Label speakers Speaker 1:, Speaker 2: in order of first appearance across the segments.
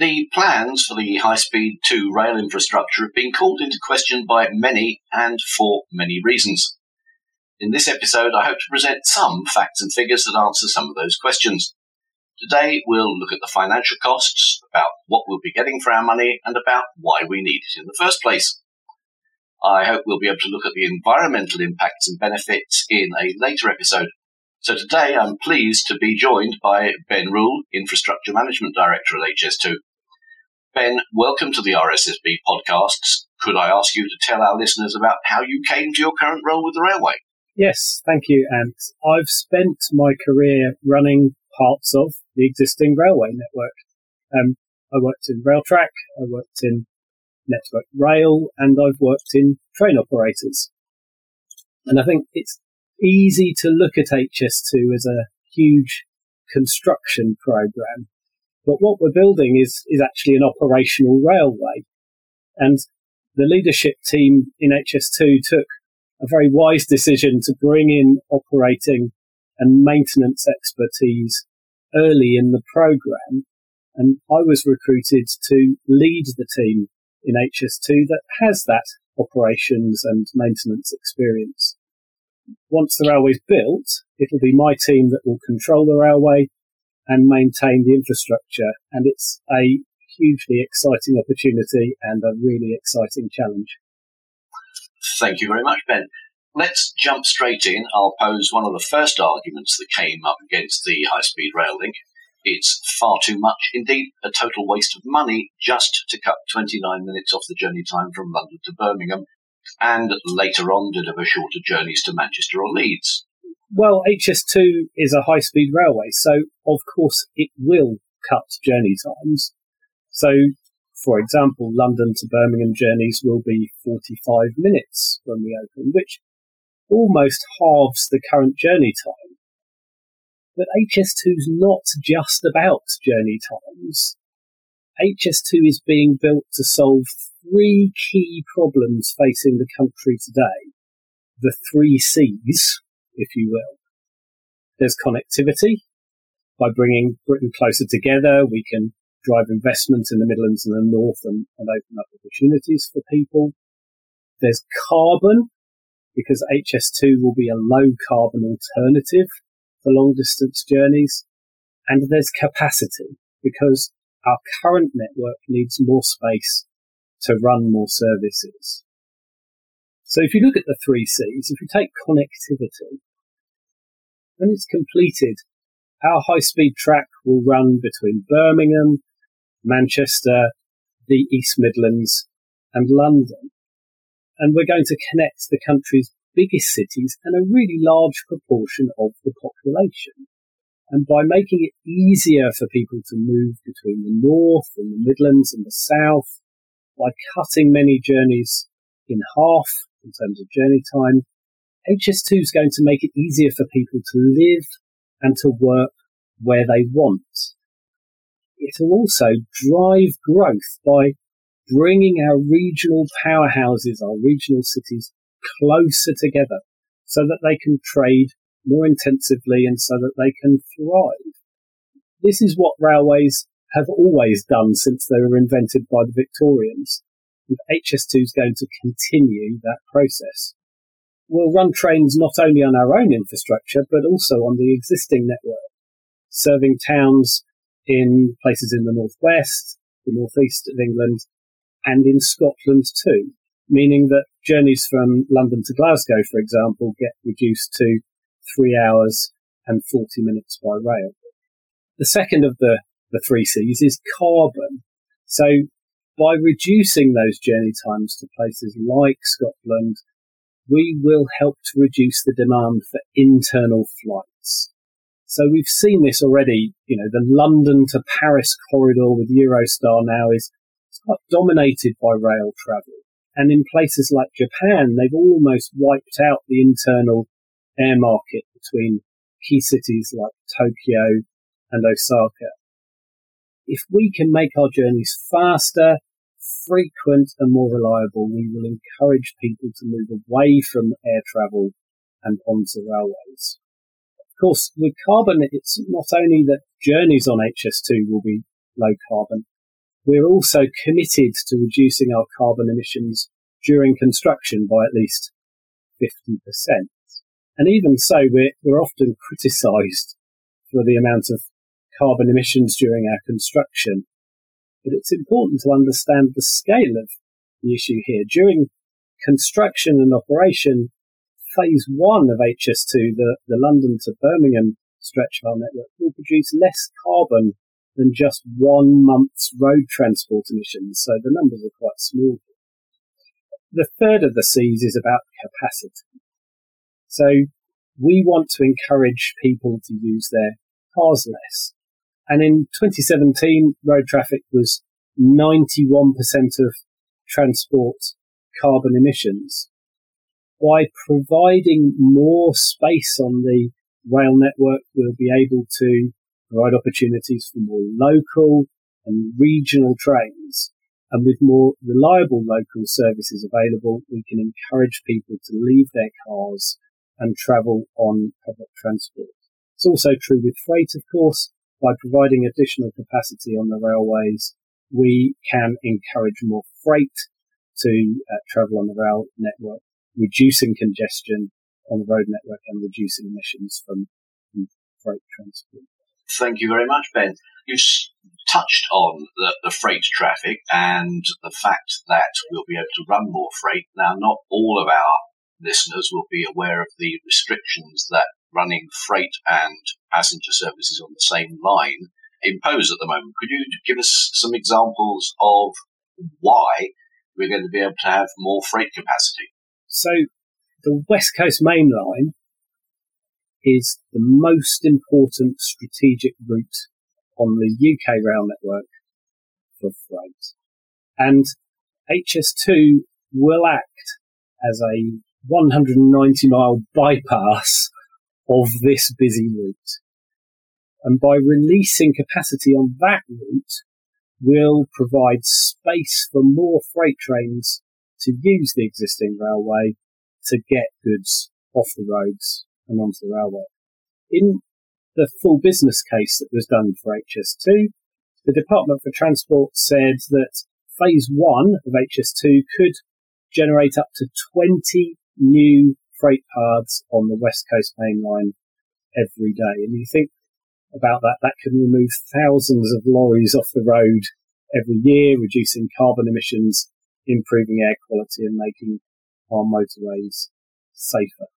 Speaker 1: The plans for the high speed 2 rail infrastructure have been called into question by many and for many reasons. In this episode, I hope to present some facts and figures that answer some of those questions. Today, we'll look at the financial costs, about what we'll be getting for our money, and about why we need it in the first place. I hope we'll be able to look at the environmental impacts and benefits in a later episode. So today I'm pleased to be joined by Ben Rule, Infrastructure Management Director at HS2. Ben, welcome to the RSSB podcasts. Could I ask you to tell our listeners about how you came to your current role with the railway?
Speaker 2: Yes, thank you, Ant. I've spent my career running parts of the existing railway network. Um, I worked in Railtrack, I worked in Network Rail, and I've worked in train operators. And I think it's easy to look at HS2 as a huge construction program but what we're building is, is actually an operational railway. And the leadership team in HS2 took a very wise decision to bring in operating and maintenance expertise early in the program. And I was recruited to lead the team in HS2 that has that operations and maintenance experience. Once the railway's built, it'll be my team that will control the railway and maintain the infrastructure. And it's a hugely exciting opportunity and a really exciting challenge.
Speaker 1: Thank you very much, Ben. Let's jump straight in. I'll pose one of the first arguments that came up against the high speed rail link. It's far too much, indeed, a total waste of money just to cut 29 minutes off the journey time from London to Birmingham and later on deliver shorter journeys to Manchester or Leeds.
Speaker 2: Well, HS2 is a high speed railway, so of course it will cut journey times. So, for example, London to Birmingham journeys will be 45 minutes when we open, which almost halves the current journey time. But HS2 is not just about journey times. HS2 is being built to solve three key problems facing the country today. The three C's, if you will. There's connectivity. By bringing Britain closer together, we can drive investment in the Midlands and the North and, and open up opportunities for people. There's carbon, because HS2 will be a low carbon alternative for long distance journeys. And there's capacity, because our current network needs more space to run more services. So if you look at the three C's, if you take connectivity, when it's completed, our high speed track will run between Birmingham, Manchester, the East Midlands, and London. And we're going to connect the country's biggest cities and a really large proportion of the population. And by making it easier for people to move between the north and the Midlands and the south, by cutting many journeys in half in terms of journey time, HS2 is going to make it easier for people to live and to work where they want. It will also drive growth by bringing our regional powerhouses, our regional cities, closer together so that they can trade more intensively and so that they can thrive. This is what railways have always done since they were invented by the Victorians. And HS2 is going to continue that process. We'll run trains not only on our own infrastructure, but also on the existing network, serving towns in places in the northwest, the northeast of England, and in Scotland too, meaning that journeys from London to Glasgow, for example, get reduced to three hours and 40 minutes by rail. The second of the, the three C's is carbon. So by reducing those journey times to places like Scotland, we will help to reduce the demand for internal flights. So we've seen this already, you know, the London to Paris corridor with Eurostar now is quite dominated by rail travel. And in places like Japan, they've almost wiped out the internal air market between key cities like Tokyo and Osaka. If we can make our journeys faster, frequent and more reliable, we will encourage people to move away from air travel and onto railways. Of course, with carbon, it's not only that journeys on HS2 will be low carbon, we're also committed to reducing our carbon emissions during construction by at least 50%. And even so, we're, we're often criticised for the amount of carbon emissions during our construction. But it's important to understand the scale of the issue here. During construction and operation, phase one of HS2, the, the London to Birmingham stretch of our network, will produce less carbon than just one month's road transport emissions. So the numbers are quite small. The third of the C's is about capacity. So we want to encourage people to use their cars less. And in 2017, road traffic was 91% of transport carbon emissions. By providing more space on the rail network, we'll be able to provide opportunities for more local and regional trains. And with more reliable local services available, we can encourage people to leave their cars and travel on public transport. It's also true with freight, of course. By providing additional capacity on the railways, we can encourage more freight to uh, travel on the rail network, reducing congestion on the road network and reducing emissions from, from freight transport.
Speaker 1: Thank you very much, Ben. You touched on the, the, freight traffic and the fact that we'll be able to run more freight. Now, not all of our listeners will be aware of the restrictions that running freight and passenger services on the same line impose at the moment. Could you give us some examples of why we're going to be able to have more freight capacity?
Speaker 2: So, the West Coast Main Line is the most important strategic route on the UK rail network for freight. And HS2 will act as a 190 mile bypass of this busy route. And by releasing capacity on that route, we'll provide space for more freight trains to use the existing railway to get goods off the roads and onto the railway. In the full business case that was done for HS2, the Department for Transport said that phase one of HS2 could generate up to 20 new freight paths on the West Coast Main Line every day. And you think about that, that can remove thousands of lorries off the road every year, reducing carbon emissions, improving air quality and making our motorways safer.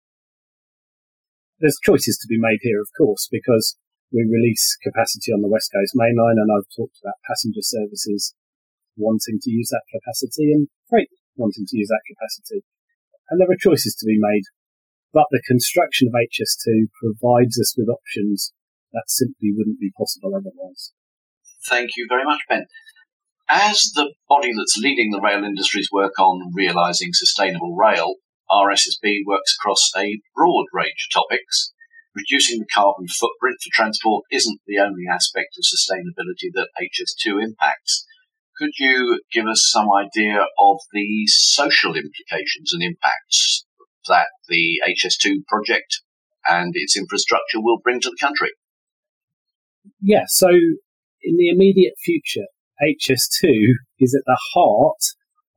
Speaker 2: There's choices to be made here, of course, because we release capacity on the West Coast Main Line and I've talked about passenger services wanting to use that capacity and freight wanting to use that capacity and there are choices to be made. But the construction of HS2 provides us with options that simply wouldn't be possible otherwise.
Speaker 1: Thank you very much, Ben. As the body that's leading the rail industry's work on realising sustainable rail, RSSB works across a broad range of topics. Reducing the carbon footprint for transport isn't the only aspect of sustainability that HS2 impacts. Could you give us some idea of the social implications and impacts that the HS2 project and its infrastructure will bring to the country?
Speaker 2: Yeah, so in the immediate future, HS2 is at the heart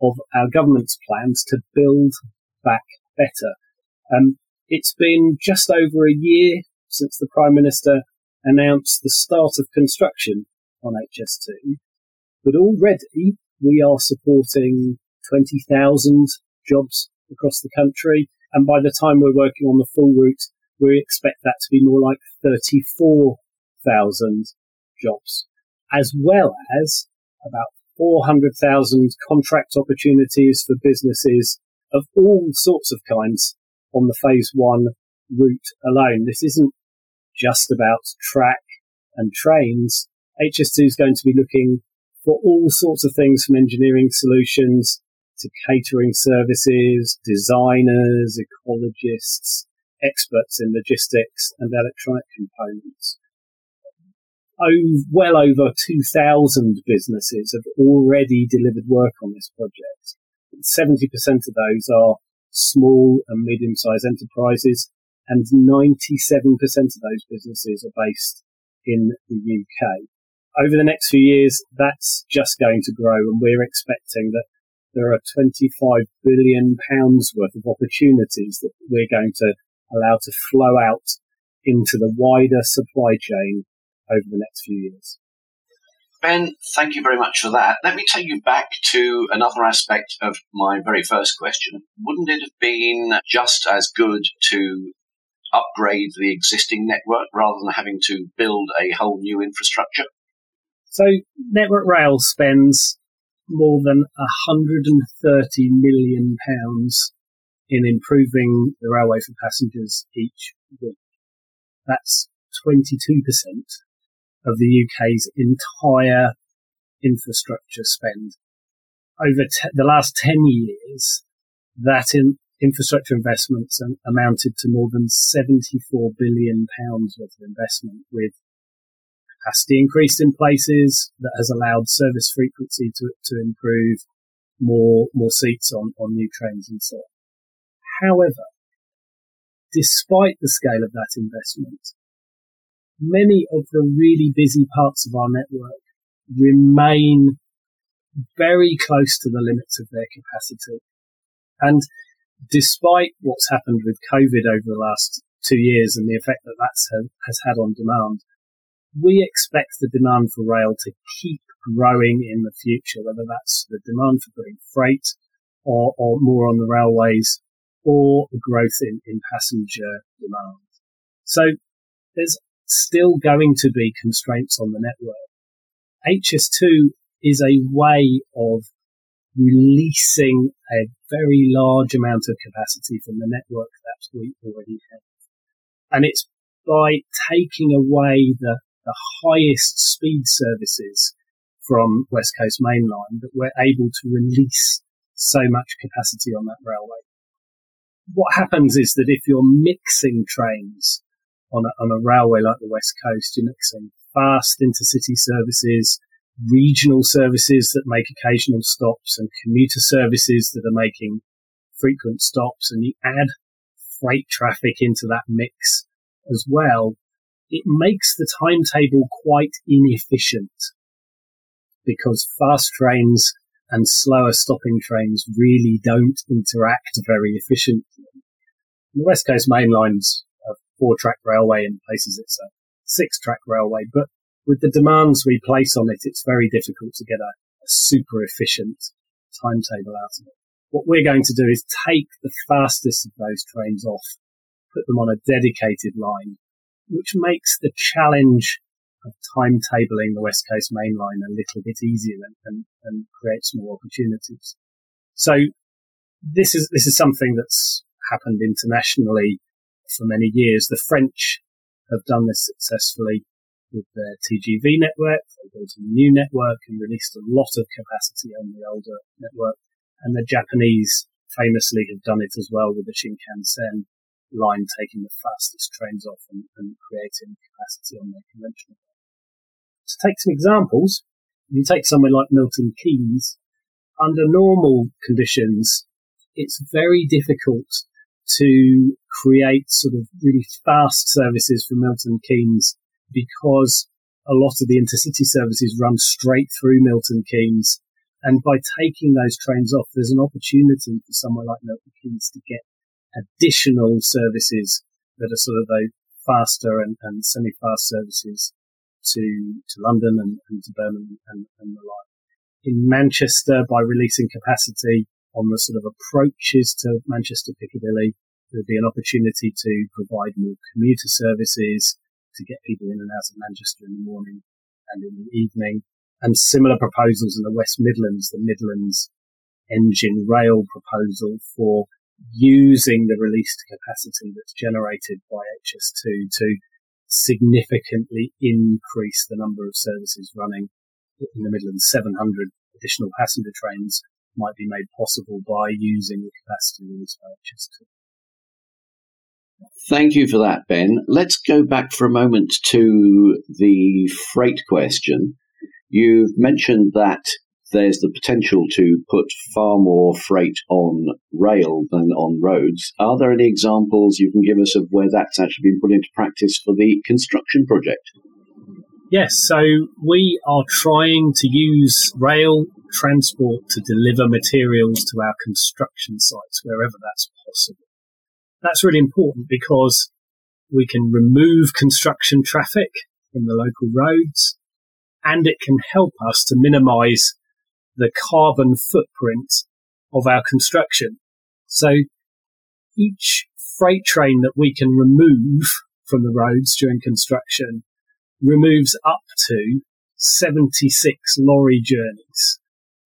Speaker 2: of our government's plans to build back better. Um, it's been just over a year since the Prime Minister announced the start of construction on HS2, but already we are supporting 20,000 jobs across the country. And by the time we're working on the full route, we expect that to be more like 34,000 jobs, as well as about 400,000 contract opportunities for businesses of all sorts of kinds on the phase one route alone. This isn't just about track and trains. HS2 is going to be looking for all sorts of things from engineering solutions to catering services, designers, ecologists, experts in logistics and electronic components. Oh, well over 2,000 businesses have already delivered work on this project. 70% of those are small and medium-sized enterprises and 97% of those businesses are based in the UK over the next few years, that's just going to grow, and we're expecting that there are 25 billion pounds worth of opportunities that we're going to allow to flow out into the wider supply chain over the next few years.
Speaker 1: Ben, thank you very much for that. Let me take you back to another aspect of my very first question. Wouldn't it have been just as good to upgrade the existing network rather than having to build a whole new infrastructure?
Speaker 2: So, Network Rail spends more than 130 million pounds in improving the railway for passengers each week. That's 22% of the UK's entire infrastructure spend. Over te- the last 10 years, that in infrastructure investments amounted to more than 74 billion pounds worth of investment with capacity increase in places that has allowed service frequency to, to improve, more, more seats on, on new trains and so on. However, despite the scale of that investment, many of the really busy parts of our network remain very close to the limits of their capacity. And despite what's happened with COVID over the last two years and the effect that that has had on demand, we expect the demand for rail to keep growing in the future, whether that's the demand for putting freight or, or more on the railways or the growth in, in passenger demand. So there's still going to be constraints on the network. HS2 is a way of releasing a very large amount of capacity from the network that we already have. And it's by taking away the, the highest speed services from West Coast Mainline that we're able to release so much capacity on that railway. What happens is that if you're mixing trains on a, on a railway like the West Coast, you're mixing fast intercity services, regional services that make occasional stops, and commuter services that are making frequent stops, and you add freight traffic into that mix as well, it makes the timetable quite inefficient because fast trains and slower stopping trains really don't interact very efficiently. The West Coast Main Line's a four track railway in places it's a six track railway, but with the demands we place on it, it's very difficult to get a, a super efficient timetable out of it. What we're going to do is take the fastest of those trains off, put them on a dedicated line, which makes the challenge of timetabling the West Coast Main Line a little bit easier and, and, and creates more opportunities. So this is this is something that's happened internationally for many years. The French have done this successfully with their TGV network. They built a new network and released a lot of capacity on the older network. And the Japanese famously have done it as well with the Shinkansen line taking the fastest trains off and, and creating capacity on their conventional line. to take some examples, if you take somewhere like Milton Keynes, under normal conditions, it's very difficult to create sort of really fast services for Milton Keynes because a lot of the intercity services run straight through Milton Keynes. And by taking those trains off, there's an opportunity for somewhere like Milton Keynes to get additional services that are sort of a faster and, and semi-fast services to, to London and, and to Birmingham and, and the like. In Manchester, by releasing capacity on the sort of approaches to Manchester Piccadilly, there'd be an opportunity to provide more commuter services to get people in and out of Manchester in the morning and in the evening. And similar proposals in the West Midlands, the Midlands engine rail proposal for using the released capacity that's generated by HS2 to significantly increase the number of services running in the Midlands. 700 additional passenger trains might be made possible by using the capacity released by HS2.
Speaker 3: Thank you for that, Ben. Let's go back for a moment to the freight question. You've mentioned that there's the potential to put far more freight on rail than on roads. Are there any examples you can give us of where that's actually been put into practice for the construction project?
Speaker 2: Yes, so we are trying to use rail transport to deliver materials to our construction sites wherever that's possible. That's really important because we can remove construction traffic from the local roads and it can help us to minimize the carbon footprint of our construction. So each freight train that we can remove from the roads during construction removes up to 76 lorry journeys.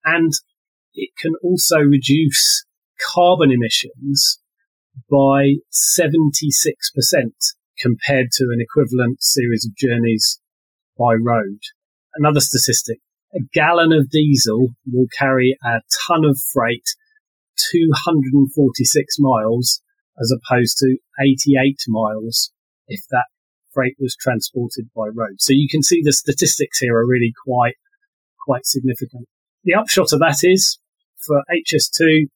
Speaker 2: And it can also reduce carbon emissions by 76% compared to an equivalent series of journeys by road. Another statistic a gallon of diesel will carry a ton of freight 246 miles as opposed to 88 miles if that freight was transported by road. So you can see the statistics here are really quite quite significant. The upshot of that is for HS2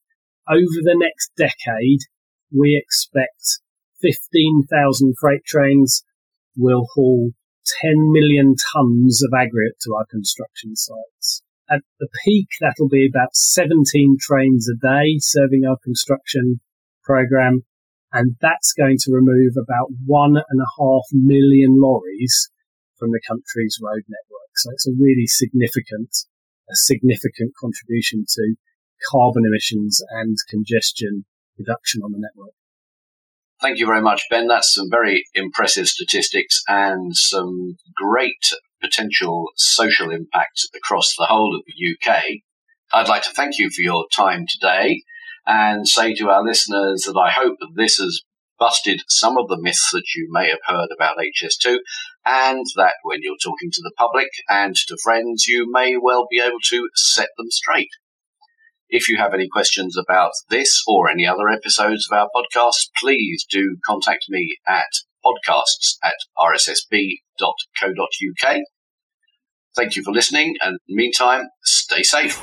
Speaker 2: over the next decade we expect 15,000 freight trains will haul 10 million tons of aggregate to our construction sites. At the peak, that'll be about 17 trains a day serving our construction program. And that's going to remove about one and a half million lorries from the country's road network. So it's a really significant, a significant contribution to carbon emissions and congestion reduction on the network.
Speaker 1: Thank you very much, Ben. That's some very impressive statistics and some great potential social impact across the whole of the UK. I'd like to thank you for your time today and say to our listeners that I hope that this has busted some of the myths that you may have heard about HS2 and that when you're talking to the public and to friends, you may well be able to set them straight. If you have any questions about this or any other episodes of our podcast, please do contact me at podcasts at rssb.co.uk. Thank you for listening, and meantime, stay safe.